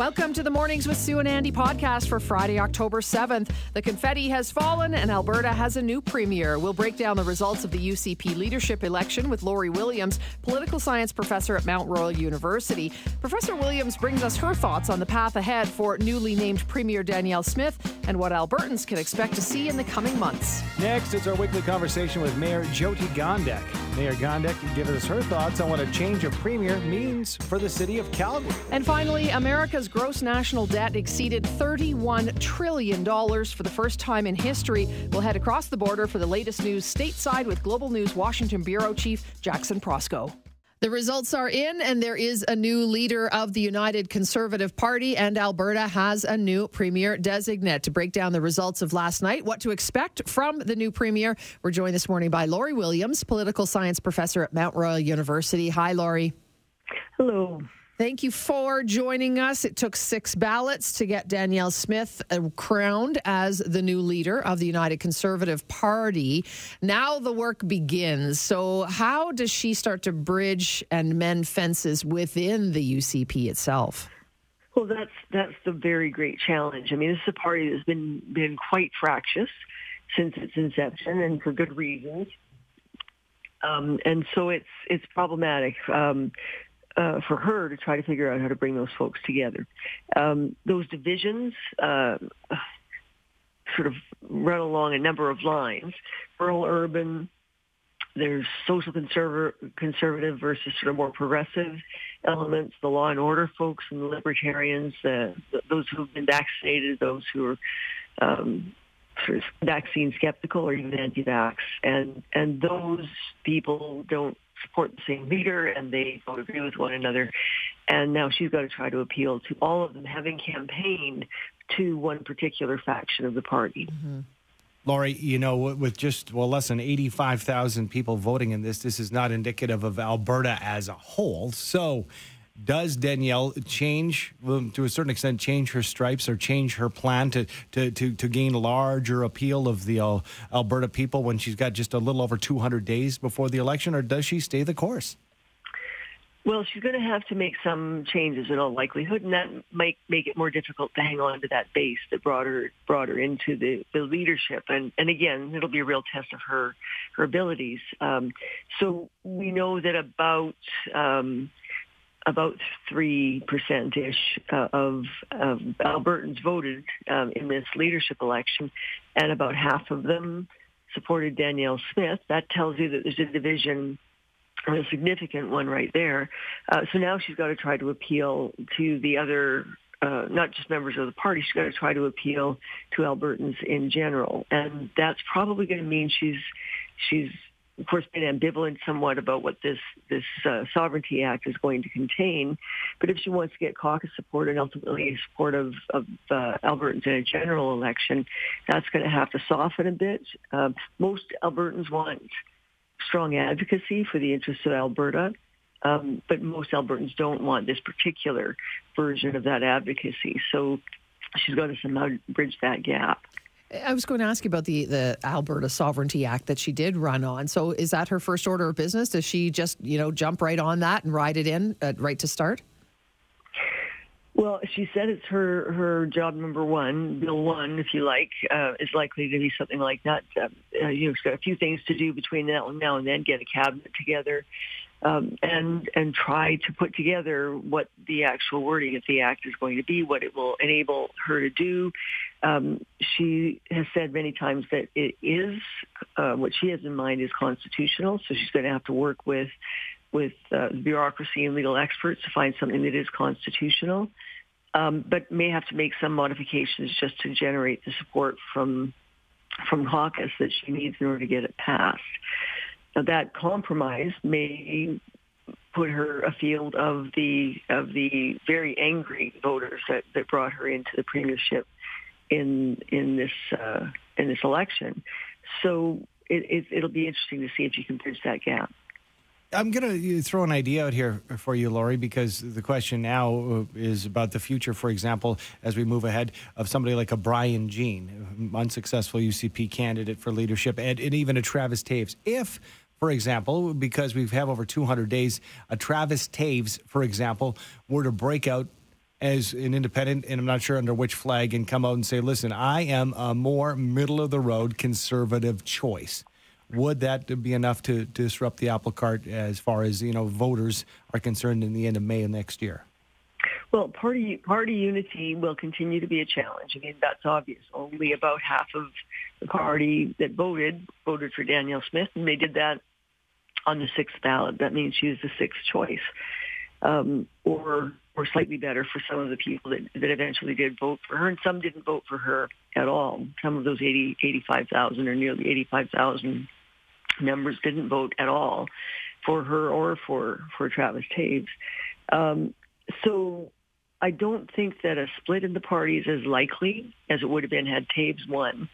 Welcome to the Mornings with Sue and Andy podcast for Friday, October 7th. The confetti has fallen and Alberta has a new premier. We'll break down the results of the UCP leadership election with Lori Williams, political science professor at Mount Royal University. Professor Williams brings us her thoughts on the path ahead for newly named Premier Danielle Smith and what Albertans can expect to see in the coming months. Next, it's our weekly conversation with Mayor Jyoti Gondek. Mayor Gondek gives us her thoughts on what a change of premier means for the city of Calgary. And finally, America's gross national debt exceeded $31 trillion for the first time in history. We'll head across the border for the latest news stateside with Global News Washington Bureau Chief Jackson Proskow. The results are in, and there is a new leader of the United Conservative Party, and Alberta has a new premier designate. To break down the results of last night, what to expect from the new premier, we're joined this morning by Lori Williams, political science professor at Mount Royal University. Hi, Lori. Hello. Thank you for joining us. It took six ballots to get Danielle Smith uh, crowned as the new leader of the United Conservative Party. Now the work begins. So, how does she start to bridge and mend fences within the UCP itself? Well, that's that's the very great challenge. I mean, this is a party that's been been quite fractious since its inception, and for good reasons. Um, and so it's it's problematic. Um, uh, for her to try to figure out how to bring those folks together. Um, those divisions uh, sort of run along a number of lines. Rural, urban, there's social conservative, conservative versus sort of more progressive elements, the law and order folks and the libertarians, uh, those who've been vaccinated, those who are um, sort of vaccine skeptical or even anti-vax. And, and those people don't support the same leader and they don't agree with one another. And now she's got to try to appeal to all of them, having campaigned to one particular faction of the party. Mm-hmm. Lori, you know, with just, well, less than 85,000 people voting in this, this is not indicative of Alberta as a whole. So, does Danielle change, um, to a certain extent, change her stripes or change her plan to, to, to, to gain larger appeal of the uh, Alberta people when she's got just a little over 200 days before the election, or does she stay the course? Well, she's going to have to make some changes in all likelihood, and that might make it more difficult to hang on to that base that brought her brought her into the, the leadership. And and again, it'll be a real test of her her abilities. Um, so we know that about um, about three percent ish uh, of, of Albertans voted um, in this leadership election, and about half of them supported Danielle Smith. That tells you that there's a division, a significant one right there. Uh, so now she's got to try to appeal to the other. Uh, not just members of the party, she's got to try to appeal to Albertans in general, and that's probably going to mean she's she's of course, been ambivalent somewhat about what this this uh, Sovereignty Act is going to contain. But if she wants to get caucus support and ultimately support of, of uh, Albertans in a general election, that's going to have to soften a bit. Um, most Albertans want strong advocacy for the interests of Alberta. Um, but most Albertans don't want this particular version of that advocacy. So she's got to somehow bridge that gap. I was going to ask you about the, the Alberta Sovereignty Act that she did run on. So is that her first order of business? Does she just, you know, jump right on that and ride it in uh, right to start? Well, she said it's her her job number one, bill one, if you like, uh, is likely to be something like that. Uh, uh you know, she's got a few things to do between now and now and then, get a cabinet together, um, and and try to put together what the actual wording of the act is going to be, what it will enable her to do. Um, she has said many times that it is uh, what she has in mind is constitutional, so she's going to have to work with with uh, bureaucracy and legal experts to find something that is constitutional, um, but may have to make some modifications just to generate the support from from caucus that she needs in order to get it passed. Now, that compromise may put her afield of the of the very angry voters that, that brought her into the premiership in in this uh, in this election. So it, it, will be interesting to see if you can bridge that gap. I'm going to throw an idea out here for you, Lori, because the question now uh, is about the future, for example, as we move ahead, of somebody like a Brian Jean, unsuccessful UCP candidate for leadership, and, and even a Travis Toews. If for example, because we have over 200 days, a Travis Toews, for example, were to break out as an independent, and I'm not sure under which flag, and come out and say, listen, I am a more middle of the road conservative choice. Would that be enough to disrupt the apple cart as far as you know voters are concerned in the end of May of next year? Well, party party unity will continue to be a challenge. I mean, that's obvious. Only about half of the party that voted voted for Danielle Smith, and they did that on the sixth ballot. That means she was the sixth choice, um, or or slightly better for some of the people that, that eventually did vote for her, and some didn't vote for her at all. Some of those 80, 85,000 or nearly 85,000 members didn't vote at all for her or for for Travis Toews. Um, so I don't think that a split in the party is as likely as it would have been had Toews won.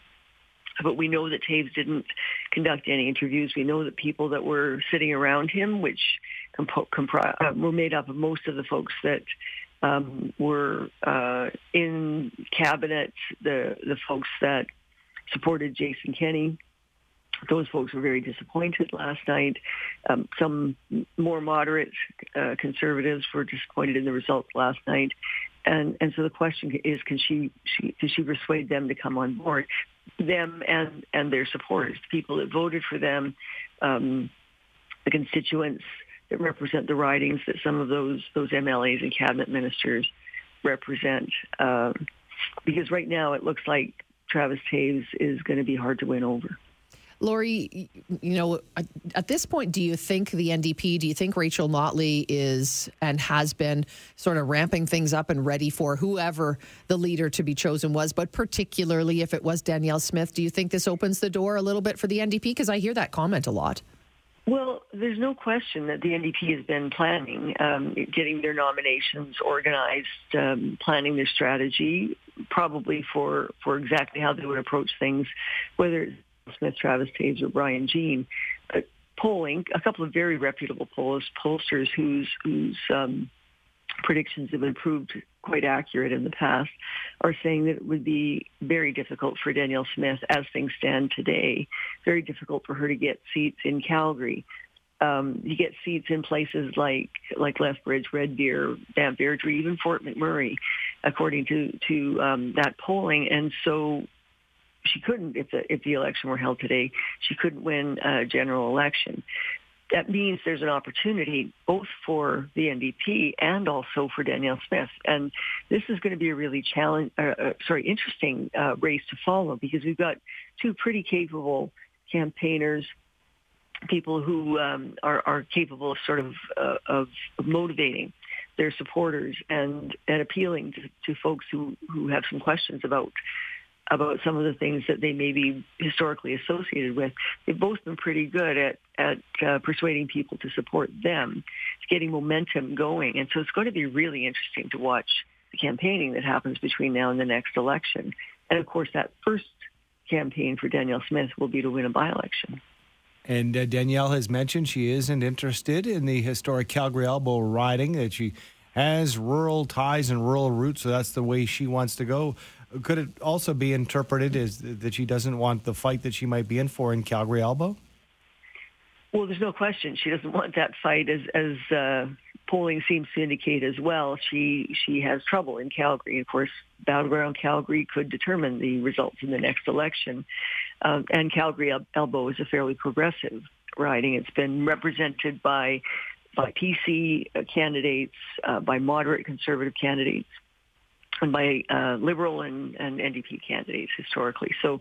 But we know that Toews didn't conduct any interviews. We know that people that were sitting around him, which compri- uh, were made up of most of the folks that um, were uh, in cabinet, the the folks that supported Jason Kenney, those folks were very disappointed last night. Um, some more moderate uh, conservatives were disappointed in the results last night. And, and so the question is, can she, she, can she persuade them to come on board? Them and, and their supporters, people that voted for them, um, the constituents that represent the ridings that some of those, those MLAs and cabinet ministers represent. Um, because right now it looks like Travis Toews is going to be hard to win over. Lori, you know, at this point, do you think the NDP, do you think Rachel Notley is and has been sort of ramping things up and ready for whoever the leader to be chosen was, but particularly if it was Danielle Smith, do you think this opens the door a little bit for the NDP? Because I hear that comment a lot. Well, there's no question that the NDP has been planning, um, getting their nominations organized, um, planning their strategy, probably for, for exactly how they would approach things, whether it's Smith, Travis Toews, or Brian Jean. But polling, a couple of very reputable polls, pollsters whose whose um, predictions have been proved quite accurate in the past, are saying that it would be very difficult for Danielle Smith, as things stand today, very difficult for her to get seats in Calgary. Um, you get seats in places like like Lethbridge, Red Deer, Banff Airdrie, even Fort McMurray, according to to um, that polling. And so she couldn't if the if the election were held today. She couldn't win a general election. That means there's an opportunity both for the NDP and also for Danielle Smith, and this is going to be a really challenge, uh, uh, sorry, interesting uh, race to follow because we've got two pretty capable campaigners, people who um, are, are capable of sort of uh, of motivating their supporters and and appealing to, to folks who who have some questions about about some of the things that they may be historically associated with. They've both been pretty good at, at uh, persuading people to support them, getting momentum going. And so it's going to be really interesting to watch the campaigning that happens between now and the next election. And of course, that first campaign for Danielle Smith will be to win a by-election. And uh, Danielle has mentioned she isn't interested in the historic Calgary Elbow riding, that she has rural ties and rural roots, so that's the way she wants to go. Could it also be interpreted as that she doesn't want the fight that she might be in for in Calgary Elbow? Well, there's no question she doesn't want that fight, as as uh, polling seems to indicate as well. She she has trouble in Calgary. Of course, battleground Calgary could determine the results in the next election, um, and Calgary Elbow is a fairly progressive riding. It's been represented by by PC candidates, uh, by moderate conservative candidates, and by uh, liberal and, and NDP candidates historically. So,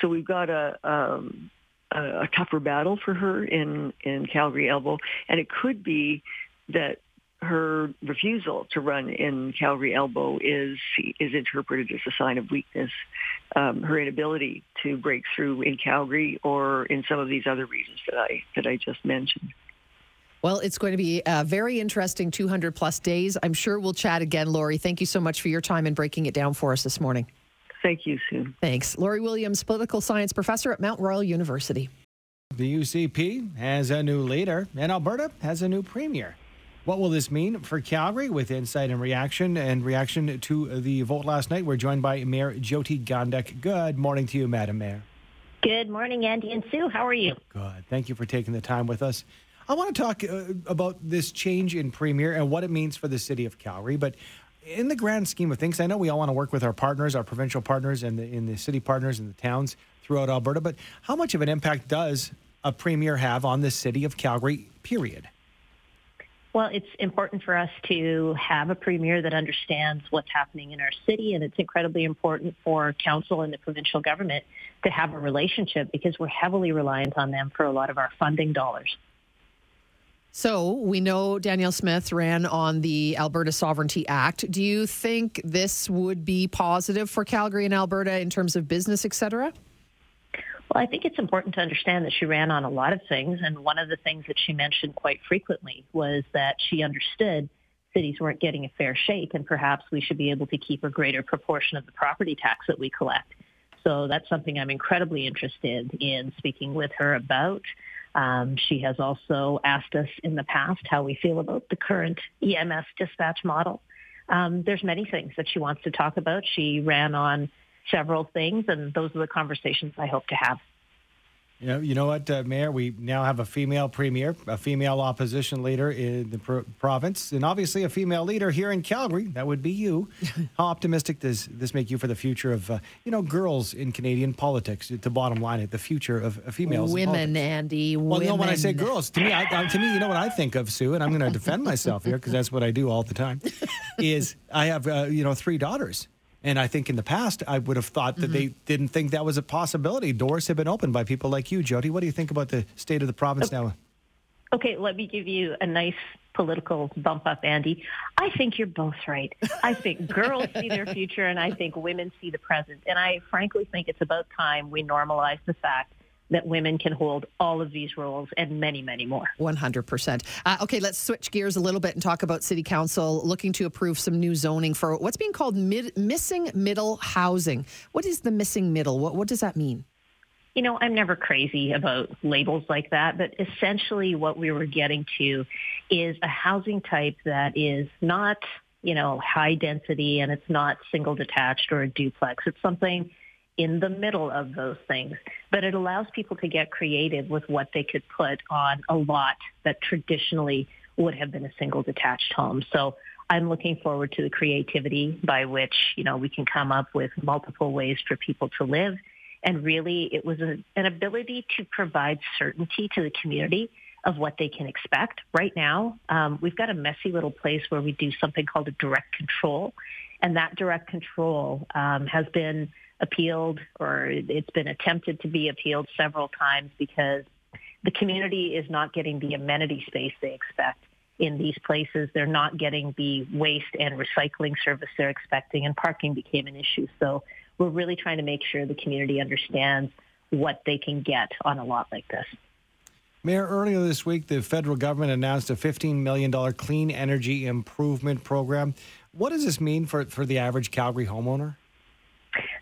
so we've got a, um, a, a tougher battle for her in in Calgary Elbow, and it could be that her refusal to run in Calgary Elbow is is interpreted as a sign of weakness. Um, her inability to break through in Calgary or in some of these other regions that I that I just mentioned. Well, it's going to be a very interesting 200 plus days. I'm sure we'll chat again, Lori. Thank you so much for your time and breaking it down for us this morning. Thank you, Sue. Thanks. Lori Williams, political science professor at Mount Royal University. The UCP has a new leader, and Alberta has a new premier. What will this mean for Calgary? With insight and reaction and reaction to the vote last night, we're joined by Mayor Jyoti Gondek. Good morning to you, Madam Mayor. Good morning, Andy and Sue. How are you? Good. Thank you for taking the time with us. I want to talk uh, about this change in premier and what it means for the city of Calgary. But in the grand scheme of things, I know we all want to work with our partners, our provincial partners, and the, in the city partners and the towns throughout Alberta. But how much of an impact does a premier have on the city of Calgary? Period. Well, it's important for us to have a premier that understands what's happening in our city, and it's incredibly important for council and the provincial government to have a relationship because we're heavily reliant on them for a lot of our funding dollars. So we know Danielle Smith ran on the Alberta Sovereignty Act. Do you think this would be positive for Calgary and Alberta in terms of business, et cetera? Well, I think it's important to understand that she ran on a lot of things. And one of the things that she mentioned quite frequently was that she understood cities weren't getting a fair shake and perhaps we should be able to keep a greater proportion of the property tax that we collect. So that's something I'm incredibly interested in speaking with her about. Um, she has also asked us in the past how we feel about the current EMS dispatch model. Um, there's many things that she wants to talk about. She ran on several things, and those are the conversations I hope to have. You know, you know what, uh, Mayor? We now have a female premier, a female opposition leader in the pro- province, and obviously a female leader here in Calgary. That would be you. How optimistic does this make you for the future of, uh, you know, girls in Canadian politics? The bottom line, the future of females. Women, Andy. Well, women. you know, when I say girls, to me, I, I, to me, you know what I think of, Sue, and I'm going to defend myself here because that's what I do all the time. Is I have, uh, you know, three daughters. And I think in the past, I would have thought that mm-hmm. they didn't think that was a possibility. Doors have been opened by people like you, Jody. What do you think about the state of the province okay. now? Okay, let me give you a nice political bump up, Andy. I think you're both right. I think girls see their future, and I think women see the present. And I frankly think it's about time we normalize the fact that women can hold all of these roles and many, many more. 100%. Uh, okay, let's switch gears a little bit and talk about City Council looking to approve some new zoning for what's being called mid- missing middle housing. What is the missing middle? What, what does that mean? You know, I'm never crazy about labels like that, but essentially what we were getting to is a housing type that is not, you know, high density and it's not single detached or a duplex. It's something in the middle of those things. But it allows people to get creative with what they could put on a lot that traditionally would have been a single detached home. So I'm looking forward to the creativity by which, you know, we can come up with multiple ways for people to live. And really, it was a, an ability to provide certainty to the community of what they can expect. Right now, um, we've got a messy little place where we do something called a direct control. And that direct control um, has been appealed or it's been attempted to be appealed several times because the community is not getting the amenity space they expect in these places. They're not getting the waste and recycling service they're expecting and parking became an issue. So we're really trying to make sure the community understands what they can get on a lot like this. Mayor, earlier this week, the federal government announced a $15 million clean energy improvement program. What does this mean for, for the average Calgary homeowner?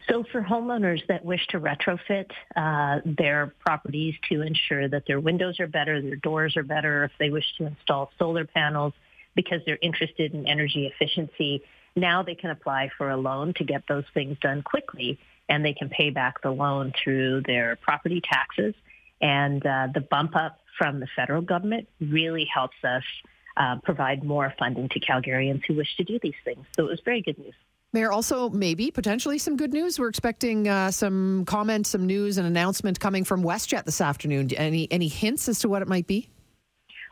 So for homeowners that wish to retrofit uh, their properties to ensure that their windows are better, their doors are better, if they wish to install solar panels because they're interested in energy efficiency, now they can apply for a loan to get those things done quickly and they can pay back the loan through their property taxes. And uh, the bump up from the federal government really helps us uh, provide more funding to Calgarians who wish to do these things. So it was very good news. Mayor, also maybe potentially some good news. We're expecting uh, some comments, some news, and announcement coming from WestJet this afternoon. Any any hints as to what it might be?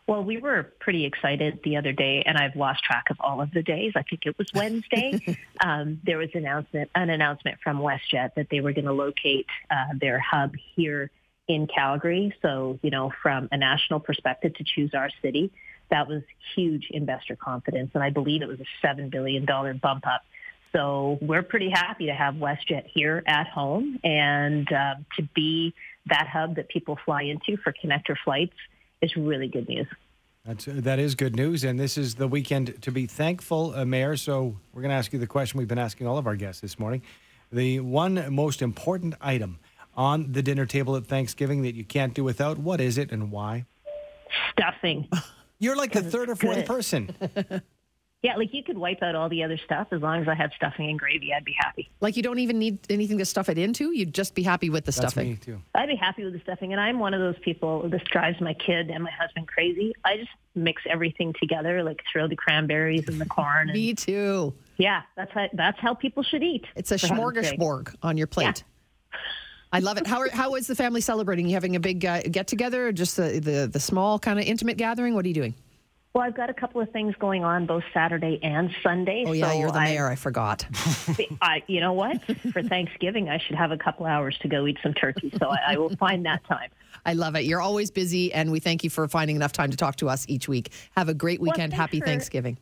Well, we were pretty excited the other day, and I've lost track of all of the days. I think it was Wednesday. um, there was an announcement, an announcement from WestJet that they were going to locate uh, their hub here in Calgary. So, you know, from a national perspective, to choose our city, that was huge investor confidence, and I believe it was a seven billion dollar bump up so we're pretty happy to have WestJet here at home and uh, to be that hub that people fly into for connector flights is really good news. That's, uh, that is good news. And this is the weekend to be thankful, uh, Mayor. So we're going to ask you the question we've been asking all of our guests this morning. The one most important item on the dinner table at Thanksgiving that you can't do without, what is it and why? Stuffing. You're like the third or fourth person. Yeah, like you could wipe out all the other stuff as long as I had stuffing and gravy. I'd be happy. Like you don't even need anything to stuff it into. You'd just be happy with the That's stuffing. me too. I'd be happy with the stuffing, and I'm one of those people. This drives my kid and my husband crazy. I just mix everything together, like throw the cranberries and the corn. And, Me too. yeah, that's how that's how people should eat. It's a for smorgasbord on your plate. I love it. How are, how is the family celebrating? You having a big uh, get together, or just the, the the small kind of intimate gathering? What are you doing? Well, I've got a couple of things going on both Saturday and Sunday. Oh yeah, so you're the mayor. I forgot. I, you know what? For Thanksgiving, I should have a couple hours to go eat some turkey. So I, I will find that time. I love it. You're always busy, and we thank you for finding enough time to talk to us each week. Have a great weekend. thanks Happy for- Thanksgiving.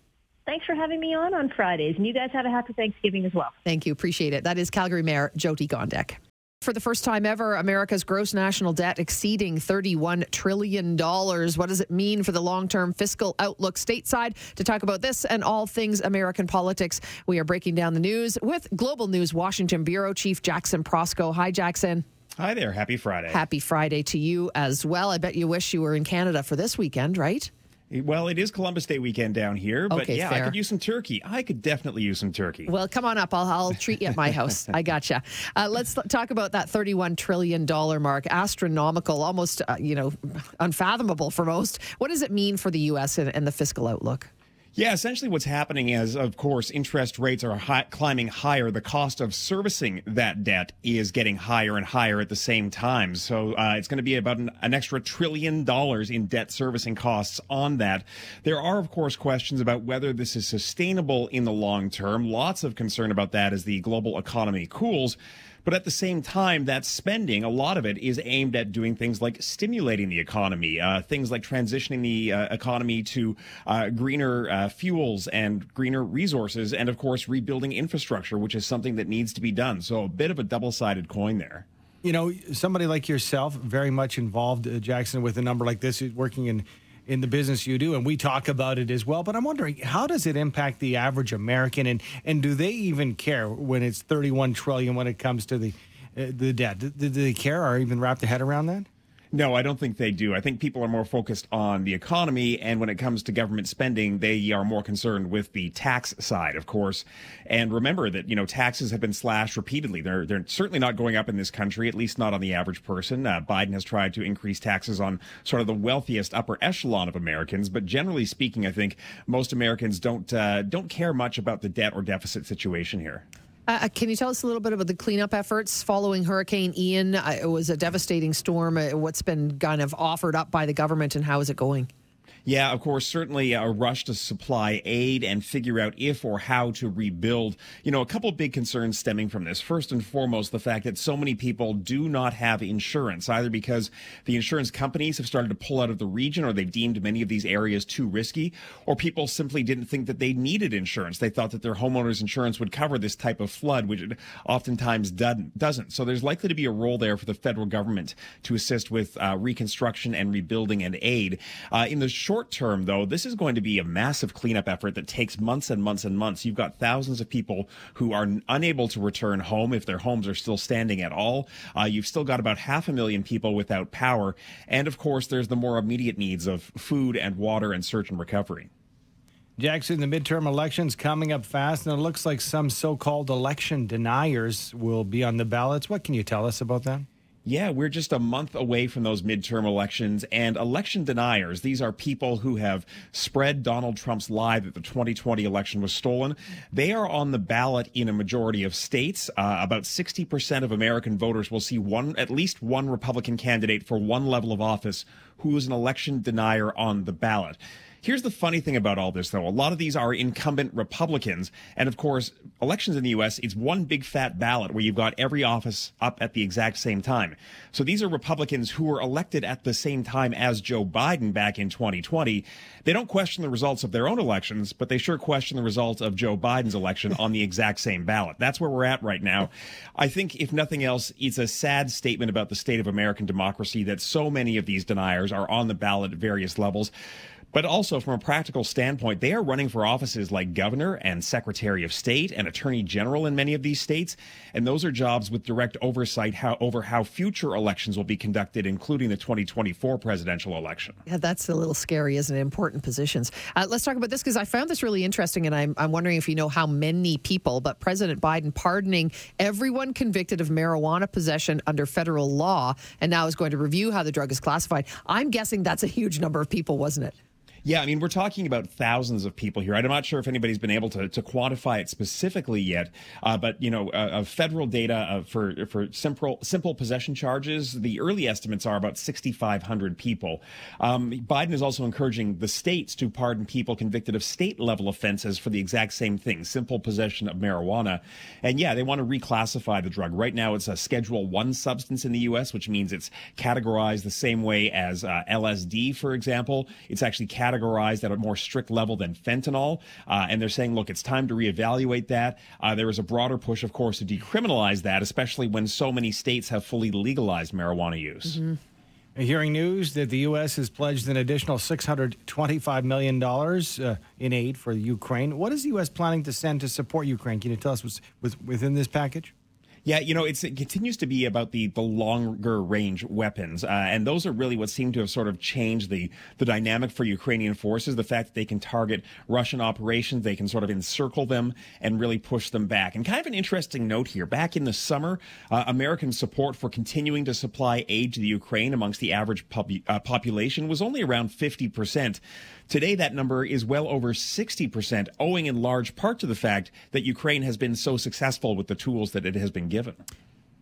Thanks for having me on on Fridays, and you guys have a happy Thanksgiving as well. Thank you. Appreciate it. That is Calgary Mayor Jyoti Gondek. For the first time ever, America's gross national debt exceeding $31 trillion. What does it mean for the long term fiscal outlook stateside? To talk about this and all things American politics, we are breaking down the news with Global News Washington Bureau Chief Jackson Proskow. Hi, Jackson. Hi there. Happy Friday. Happy Friday to you as well. I bet you wish you were in Canada for this weekend, right? Well, it is Columbus Day weekend down here, but Okay, yeah, fair. I could use some turkey. I could definitely use some turkey. Well, come on up. I'll, I'll treat you at my house. I gotcha. Uh, let's talk about that $31 trillion mark. Astronomical, almost, uh, you know, unfathomable for most. What does it mean for the U.S. and, and the fiscal outlook? Yeah, essentially what's happening is, of course, interest rates are hi- climbing higher. The cost of servicing that debt is getting higher and higher at the same time. So uh, it's going to be about an, an extra trillion dollars in debt servicing costs on that. There are, of course, questions about whether this is sustainable in the long term. Lots of concern about that as the global economy cools. But at the same time, that spending, a lot of it is aimed at doing things like stimulating the economy, uh, things like transitioning the uh, economy to uh, greener uh, fuels and greener resources, and of course, rebuilding infrastructure, which is something that needs to be done. So a bit of a double sided coin there. You know, somebody like yourself, very much involved, uh, Jackson, with a number like this, working in in the business you do, and we talk about it as well. But I'm wondering, how does it impact the average American, and and do they even care when it's 31 trillion when it comes to the uh, the debt? Do, do they care or even wrap their head around that? No, I don't think they do. I think people are more focused on the economy, and when it comes to government spending, they are more concerned with the tax side, of course. And remember that you know taxes have been slashed repeatedly. They're they're certainly not going up in this country, at least not on the average person. Uh, Biden has tried to increase taxes on sort of the wealthiest upper echelon of Americans, but generally speaking, I think most Americans don't uh, don't care much about the debt or deficit situation here. Uh, can you tell us a little bit about the cleanup efforts following Hurricane Ian? Uh, it was a devastating storm. Uh, what's been kind of offered up by the government, and how is it going? Yeah, of course, certainly a rush to supply aid and figure out if or how to rebuild. You know, a couple big concerns stemming from this. First and foremost, the fact that so many people do not have insurance, either because the insurance companies have started to pull out of the region or they've deemed many of these areas too risky, or people simply didn't think that they needed insurance. They thought that their homeowner's insurance would cover this type of flood, which it oftentimes doesn't. So there's likely to be a role there for the federal government to assist with uh, reconstruction and rebuilding and aid. Uh, in the short term, though, this is going to be a massive cleanup effort that takes months and months and months. You've got thousands of people who are unable to return home if their homes are still standing at all. Uh, you've still got about half a million people without power. And of course, there's the more immediate needs of food and water and search and recovery. Jackson, the midterm elections coming up fast, and it looks like some so called election deniers will be on the ballots. What can you tell us about that? Yeah, we're just a month away from those midterm elections and election deniers. These are people who have spread Donald Trump's lie that the 2020 election was stolen. They are on the ballot in a majority of states. Uh, about 60% of American voters will see one, at least one Republican candidate for one level of office who is an election denier on the ballot. Here's the funny thing about all this, though. A lot of these are incumbent Republicans. And of course, elections in the U.S., it's one big fat ballot where you've got every office up at the exact same time. So these are Republicans who were elected at the same time as Joe Biden back in 2020. They don't question the results of their own elections, but they sure question the results of Joe Biden's election on the exact same ballot. That's where we're at right now. I think, if nothing else, it's a sad statement about the state of American democracy that so many of these deniers are on the ballot at various levels. But also, from a practical standpoint, they are running for offices like governor and secretary of state and attorney general in many of these states. And those are jobs with direct oversight how, over how future elections will be conducted, including the 2024 presidential election. Yeah, that's a little scary, isn't it? Important positions. Uh, let's talk about this because I found this really interesting. And I'm, I'm wondering if you know how many people, but President Biden pardoning everyone convicted of marijuana possession under federal law and now is going to review how the drug is classified. I'm guessing that's a huge number of people, wasn't it? Yeah, I mean, we're talking about thousands of people here. I'm not sure if anybody's been able to, to quantify it specifically yet, uh, but you know, uh, federal data uh, for for simple simple possession charges, the early estimates are about 6,500 people. Um, Biden is also encouraging the states to pardon people convicted of state level offenses for the exact same thing, simple possession of marijuana. And yeah, they want to reclassify the drug. Right now, it's a Schedule One substance in the U.S., which means it's categorized the same way as uh, LSD, for example. It's actually categorized categorized at a more strict level than fentanyl. Uh, and they're saying, look, it's time to reevaluate that. Uh, there is a broader push, of course, to decriminalize that, especially when so many states have fully legalized marijuana use. Mm-hmm. Hearing news that the U.S. has pledged an additional $625 million uh, in aid for Ukraine. What is the U.S. planning to send to support Ukraine? Can you tell us what's within this package? Yeah, you know, it continues to be about the, the longer range weapons. Uh, and those are really what seem to have sort of changed the, the dynamic for Ukrainian forces. The fact that they can target Russian operations, they can sort of encircle them and really push them back. And kind of an interesting note here back in the summer, uh, American support for continuing to supply aid to the Ukraine amongst the average pub- uh, population was only around 50%. Today, that number is well over 60%, owing in large part to the fact that Ukraine has been so successful with the tools that it has been given.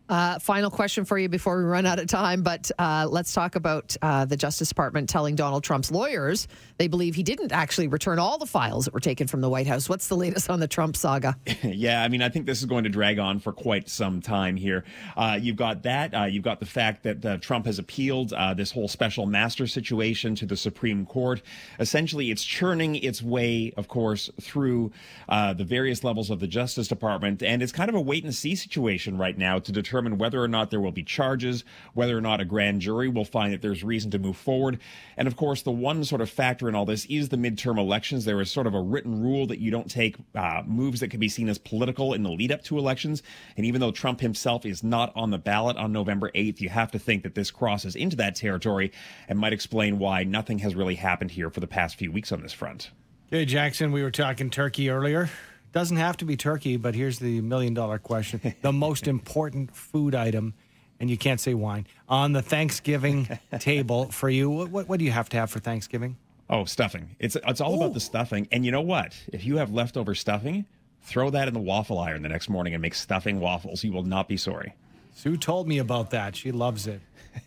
Uh, final question for you before we run out of time, but uh, let's talk about uh, the Justice Department telling Donald Trump's lawyers they believe he didn't actually return all the files that were taken from the White House. What's the latest on the Trump saga? yeah, I mean, I think this is going to drag on for quite some time here. Uh, you've got that. Uh, you've got the fact that uh, Trump has appealed this whole special master situation to the Supreme Court. Essentially, it's churning its way, of course, through the various levels of the Justice Department, and it's kind of a wait and see situation right now to determine determine whether or not there will be charges, whether or not a grand jury will find that there's reason to move forward. And of course, the one sort of factor in all this is the midterm elections. There is sort of a written rule that you don't take uh, moves that can be seen as political in the lead up to elections. And even though Trump himself is not on the ballot on November 8th, you have to think that this crosses into that territory and might explain why nothing has really happened here for the past few weeks on this front. Hey, Jackson, we were talking turkey earlier. Doesn't have to be turkey, but here's the million dollar question the most important food item, and you can't say wine, on the Thanksgiving table for you. What, what, what, do you have to have for Thanksgiving? Oh, stuffing. It's, it's all Ooh. about the stuffing. And you know what? If you have leftover stuffing, throw that in the waffle iron the next morning and make stuffing waffles. You will not be sorry. Sue told me about that. She loves it.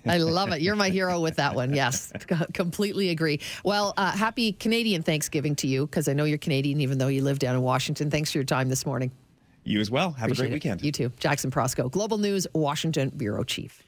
I love it. You're my hero with that one. Yes, completely agree. Well, uh, happy Canadian Thanksgiving to you because I know you're Canadian, even though you live down in Washington. Thanks for your time this morning. You as well. Have Appreciate a great it. weekend. You too. Jackson Proskow, Global News, Washington Bureau Chief.